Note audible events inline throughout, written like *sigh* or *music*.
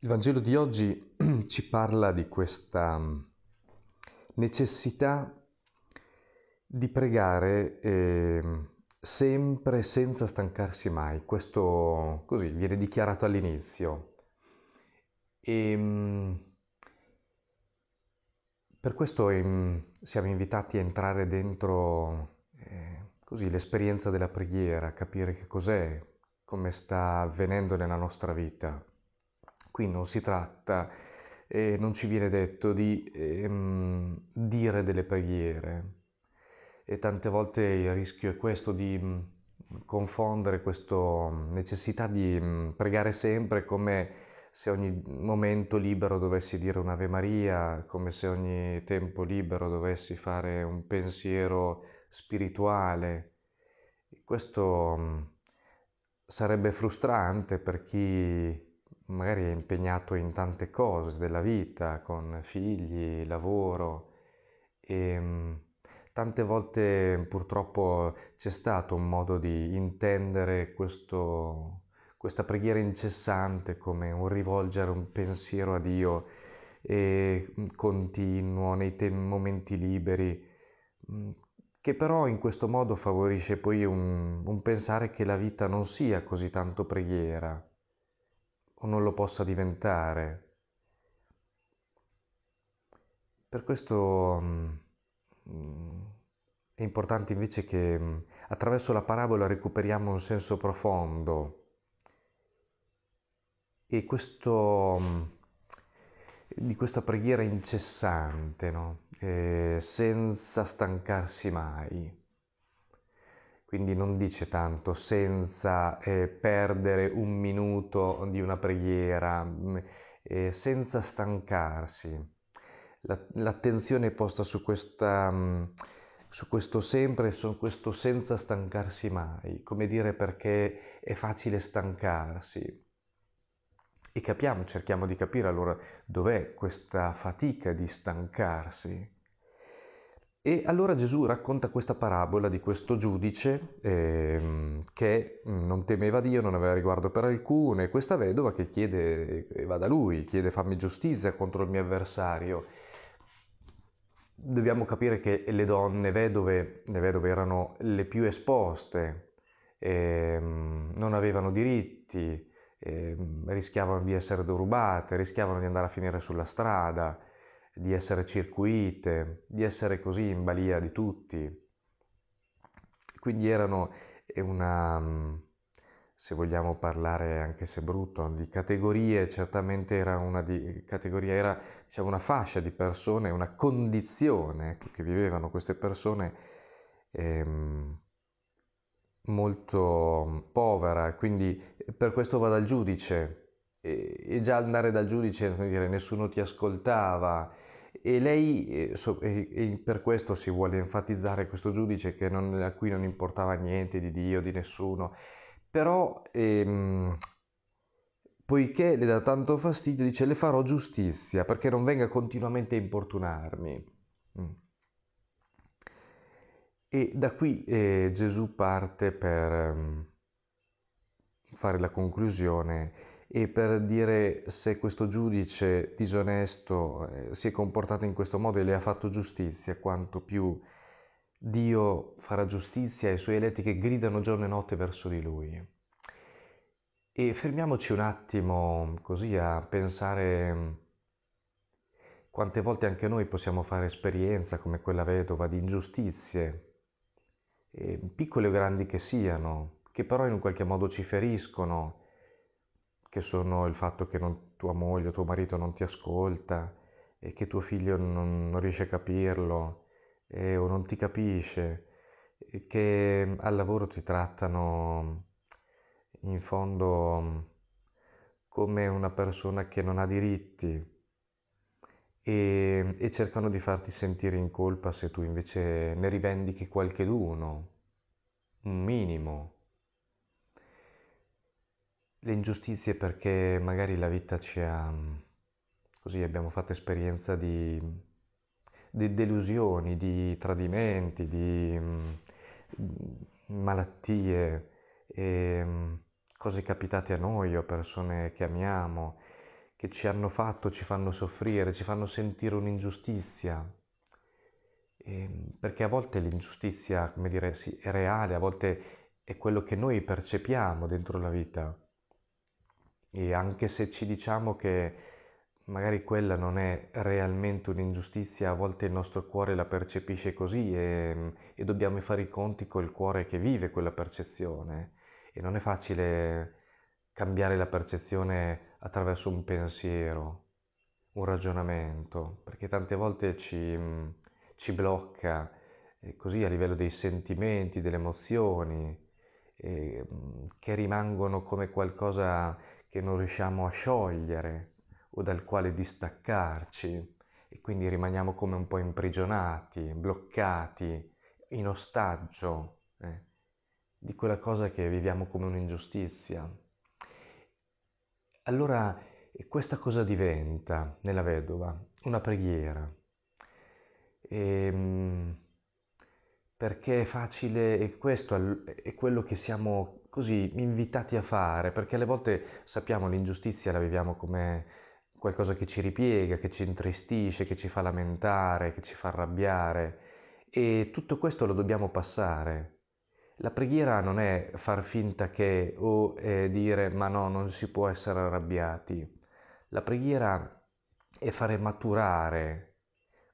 Il Vangelo di oggi *clears throat* ci parla di questa mm, necessità di pregare eh, sempre senza stancarsi mai. Questo così viene dichiarato all'inizio. E, mm, per questo eh, siamo invitati a entrare dentro eh, così l'esperienza della preghiera, capire che cos'è, come sta avvenendo nella nostra vita. Qui non si tratta, eh, non ci viene detto di ehm, dire delle preghiere. E tante volte il rischio è questo di mm, confondere questa necessità di mm, pregare sempre come se ogni momento libero dovessi dire un'Ave Maria, come se ogni tempo libero dovessi fare un pensiero spirituale. Questo mm, sarebbe frustrante per chi magari è impegnato in tante cose della vita, con figli, lavoro e mm, tante volte purtroppo c'è stato un modo di intendere questo, questa preghiera incessante come un rivolgere un pensiero a Dio e mm, continuo nei te- momenti liberi, mm, che però in questo modo favorisce poi un, un pensare che la vita non sia così tanto preghiera o non lo possa diventare. Per questo mm, è importante invece che mm, attraverso la parabola recuperiamo un senso profondo e questo, mm, di questa preghiera incessante, no? eh, senza stancarsi mai. Quindi non dice tanto senza eh, perdere un minuto di una preghiera, mm, eh, senza stancarsi. La, l'attenzione è posta su, questa, mm, su questo sempre e su questo senza stancarsi mai, come dire perché è facile stancarsi. E capiamo, cerchiamo di capire allora dov'è questa fatica di stancarsi. E allora Gesù racconta questa parabola di questo giudice eh, che non temeva Dio, non aveva riguardo per alcuno, e questa vedova che chiede, va da lui, chiede fammi giustizia contro il mio avversario. Dobbiamo capire che le donne vedove, le vedove erano le più esposte, eh, non avevano diritti, eh, rischiavano di essere derubate, rischiavano di andare a finire sulla strada, di essere circuite, di essere così in balia di tutti. Quindi erano una, se vogliamo parlare anche se brutto, di categorie, certamente era una, di, categoria, era, diciamo, una fascia di persone, una condizione che vivevano queste persone ehm, molto povera, quindi per questo va dal giudice. E, e già andare dal giudice, dire, nessuno ti ascoltava, e lei, e per questo si vuole enfatizzare questo giudice non, a cui non importava niente di Dio, di nessuno, però ehm, poiché le dà tanto fastidio, dice le farò giustizia perché non venga continuamente a importunarmi. Mm. E da qui eh, Gesù parte per um, fare la conclusione e per dire se questo giudice disonesto eh, si è comportato in questo modo e le ha fatto giustizia, quanto più Dio farà giustizia ai suoi eletti che gridano giorno e notte verso di lui. E fermiamoci un attimo così a pensare mm, quante volte anche noi possiamo fare esperienza come quella vedova di ingiustizie, piccole o grandi che siano, che però in un qualche modo ci feriscono, che sono il fatto che non, tua moglie o tuo marito non ti ascolta e che tuo figlio non, non riesce a capirlo eh, o non ti capisce, e che al lavoro ti trattano in fondo come una persona che non ha diritti e, e cercano di farti sentire in colpa se tu invece ne rivendichi qualcheduno, un minimo le ingiustizie perché magari la vita ci ha, così abbiamo fatto esperienza di, di delusioni, di tradimenti, di malattie, e, cose capitate a noi o persone che amiamo, che ci hanno fatto, ci fanno soffrire, ci fanno sentire un'ingiustizia. E, perché a volte l'ingiustizia, come dire, sì, è reale, a volte è quello che noi percepiamo dentro la vita. E anche se ci diciamo che magari quella non è realmente un'ingiustizia, a volte il nostro cuore la percepisce così e, e dobbiamo fare i conti col cuore che vive quella percezione. E non è facile cambiare la percezione attraverso un pensiero, un ragionamento, perché tante volte ci, ci blocca eh, così a livello dei sentimenti, delle emozioni, eh, che rimangono come qualcosa che non riusciamo a sciogliere o dal quale distaccarci e quindi rimaniamo come un po' imprigionati, bloccati, in ostaggio eh, di quella cosa che viviamo come un'ingiustizia. Allora questa cosa diventa nella vedova una preghiera. E, ehm, perché è facile e questo è quello che siamo così invitati a fare, perché alle volte sappiamo l'ingiustizia la viviamo come qualcosa che ci ripiega, che ci intristisce, che ci fa lamentare, che ci fa arrabbiare e tutto questo lo dobbiamo passare. La preghiera non è far finta che o eh, dire ma no, non si può essere arrabbiati. La preghiera è fare maturare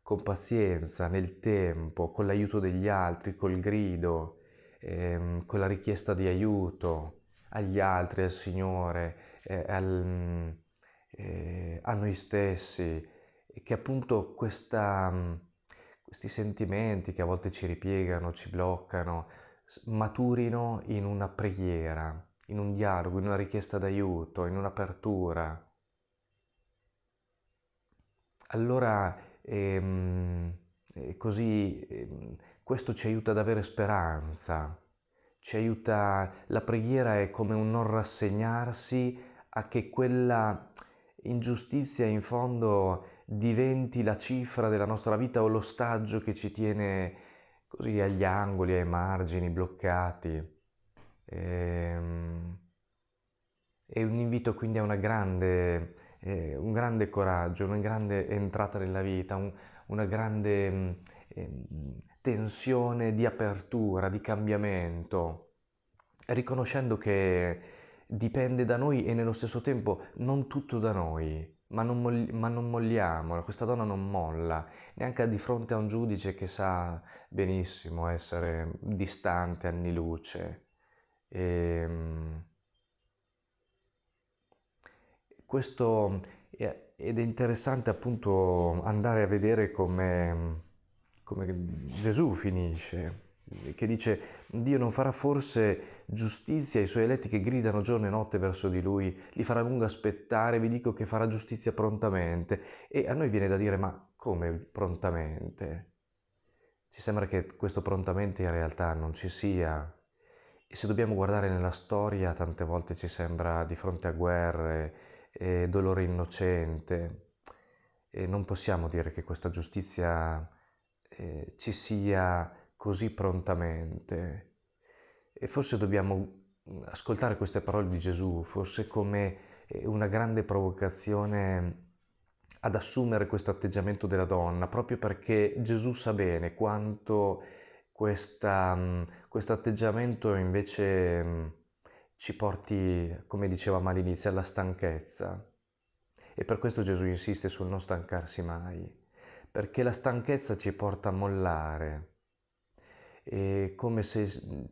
con pazienza, nel tempo, con l'aiuto degli altri, col grido, ehm, con la richiesta di aiuto agli altri, al Signore, eh, al, eh, a noi stessi, che appunto questa, questi sentimenti che a volte ci ripiegano, ci bloccano, maturino in una preghiera, in un dialogo, in una richiesta d'aiuto, in un'apertura. Allora, ehm, così, ehm, questo ci aiuta ad avere speranza, ci aiuta, la preghiera è come un non rassegnarsi a che quella ingiustizia in fondo diventi la cifra della nostra vita o l'ostaggio che ci tiene così agli angoli, ai margini, bloccati. Ehm, è un invito quindi a grande, eh, un grande coraggio, una grande entrata nella vita, un, una grande eh, tensione di apertura, di cambiamento, riconoscendo che dipende da noi e nello stesso tempo non tutto da noi, ma non, ma non molliamo, questa donna non molla, neanche di fronte a un giudice che sa benissimo essere distante anni luce. E, ehm, questo è, ed è interessante appunto andare a vedere come, come Gesù finisce che dice Dio non farà forse giustizia ai suoi eletti che gridano giorno e notte verso di lui, li farà lungo aspettare, vi dico che farà giustizia prontamente. E a noi viene da dire ma come prontamente? Ci sembra che questo prontamente in realtà non ci sia. E se dobbiamo guardare nella storia, tante volte ci sembra di fronte a guerre e dolore innocente. E non possiamo dire che questa giustizia eh, ci sia così prontamente. E forse dobbiamo ascoltare queste parole di Gesù, forse come eh, una grande provocazione ad assumere questo atteggiamento della donna, proprio perché Gesù sa bene quanto mm, questo atteggiamento invece mm, ci porti, come dicevamo all'inizio, alla stanchezza. E per questo Gesù insiste sul non stancarsi mai, perché la stanchezza ci porta a mollare, è come se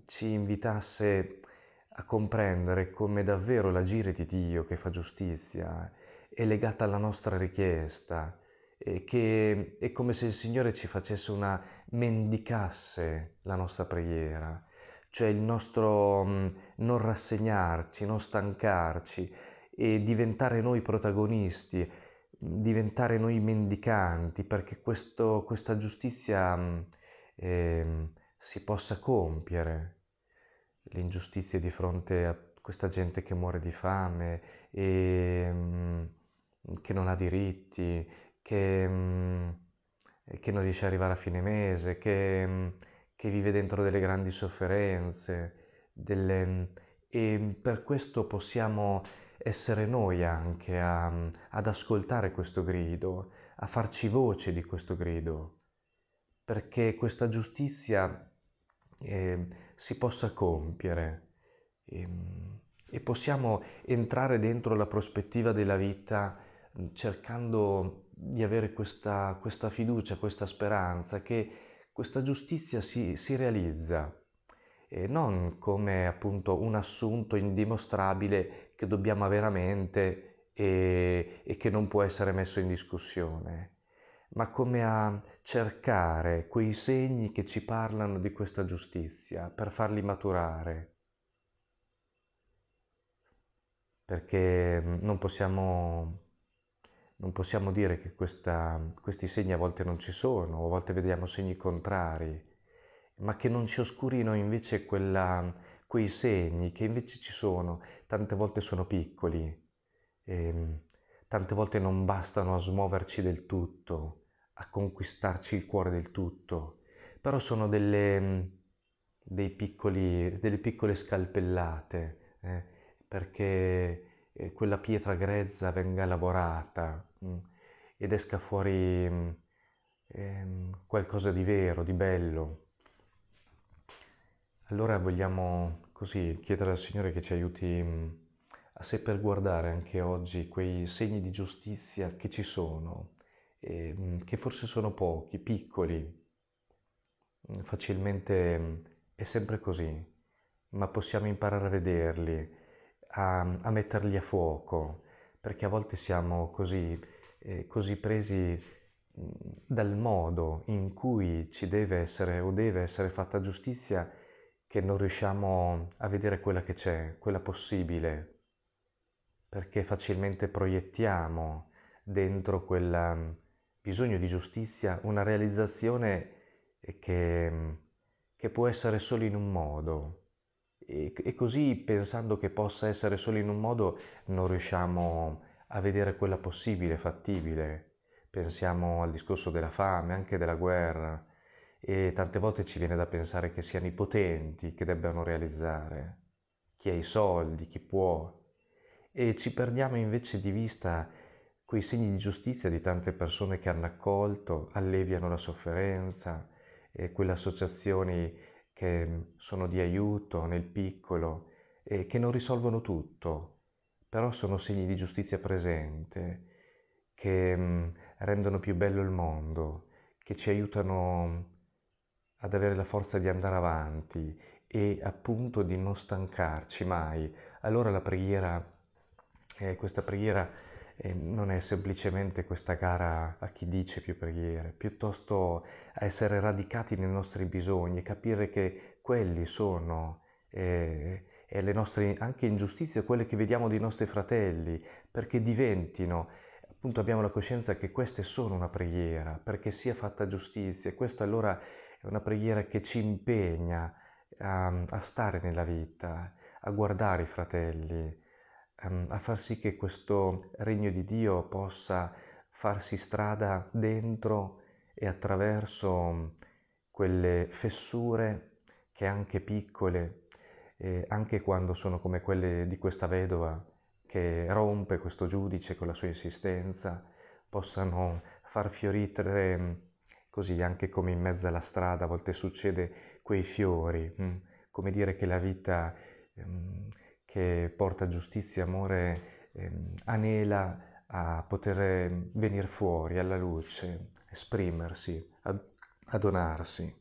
ci invitasse a comprendere come davvero l'agire di Dio che fa giustizia è legata alla nostra richiesta e che è come se il Signore ci facesse una mendicasse la nostra preghiera, cioè il nostro mm, non rassegnarci, non stancarci e diventare noi protagonisti, diventare noi mendicanti, perché questo, questa giustizia eh, si possa compiere. L'ingiustizia di fronte a questa gente che muore di fame e mm, che non ha diritti, che, che non riesce ad arrivare a fine mese, che, che vive dentro delle grandi sofferenze, delle, e per questo possiamo essere noi anche a, ad ascoltare questo grido, a farci voce di questo grido, perché questa giustizia eh, si possa compiere e, ehm, e possiamo entrare dentro la prospettiva della vita cercando di avere questa, questa fiducia, questa speranza che questa giustizia si, si realizza e non come appunto un assunto indimostrabile che dobbiamo avere a mente e, e che non può essere messo in discussione, ma come a cercare quei segni che ci parlano di questa giustizia per farli maturare. Perché non possiamo, non possiamo dire che questa, questi segni a volte non ci sono, a volte vediamo segni contrari, ma che non ci oscurino invece quella, quei segni che invece ci sono, tante volte sono piccoli, ehm, tante volte non bastano a smuoverci del tutto, a conquistarci il cuore del tutto, però sono delle, piccoli, delle piccole scalpellate, eh, perché eh, quella pietra grezza venga lavorata mm, ed esca fuori mm, eh, qualcosa di vero, di bello. Allora vogliamo così chiedere al Signore che ci aiuti mm, a saper guardare anche oggi quei segni di giustizia che ci sono, e, mm, che forse sono pochi, piccoli, facilmente è sempre così, ma possiamo imparare a vederli, a, a metterli a fuoco, perché a volte siamo così, eh, così presi dal modo in cui ci deve essere o deve essere fatta giustizia che non riusciamo a vedere quella che c'è, quella possibile, perché facilmente proiettiamo dentro quel um, bisogno di giustizia una realizzazione che, che può essere solo in un modo. E, e così pensando che possa essere solo in un modo non riusciamo a vedere quella possibile, fattibile. Pensiamo al discorso della fame, anche della guerra, e tante volte ci viene da pensare che siano i potenti che debbano realizzare, chi ha i soldi, chi può, e ci perdiamo invece di vista quei segni di giustizia di tante persone che hanno accolto, alleviano la sofferenza, e quelle associazioni che sono di aiuto nel piccolo e che non risolvono tutto, però sono segni di giustizia presente, che mm, rendono più bello il mondo, che ci aiutano ad avere la forza di andare avanti e appunto di non stancarci mai. Allora la preghiera, eh, questa preghiera eh, non è semplicemente questa gara a chi dice più preghiere, piuttosto a essere radicati nei nostri bisogni e capire che quelli sono eh, e le nostre anche ingiustizie, quelle che vediamo dei nostri fratelli, perché diventino appunto abbiamo la coscienza che queste sono una preghiera, perché sia fatta giustizia, e questo allora è una preghiera che ci impegna a, a stare nella vita, a guardare i fratelli, a far sì che questo regno di Dio possa farsi strada dentro e attraverso quelle fessure che anche piccole, eh, anche quando sono come quelle di questa vedova che rompe questo giudice con la sua insistenza, possano far fiorire Così anche come in mezzo alla strada a volte succede quei fiori, mm? come dire che la vita ehm, che porta giustizia amore ehm, anela a poter venire fuori alla luce, esprimersi, ad, adonarsi.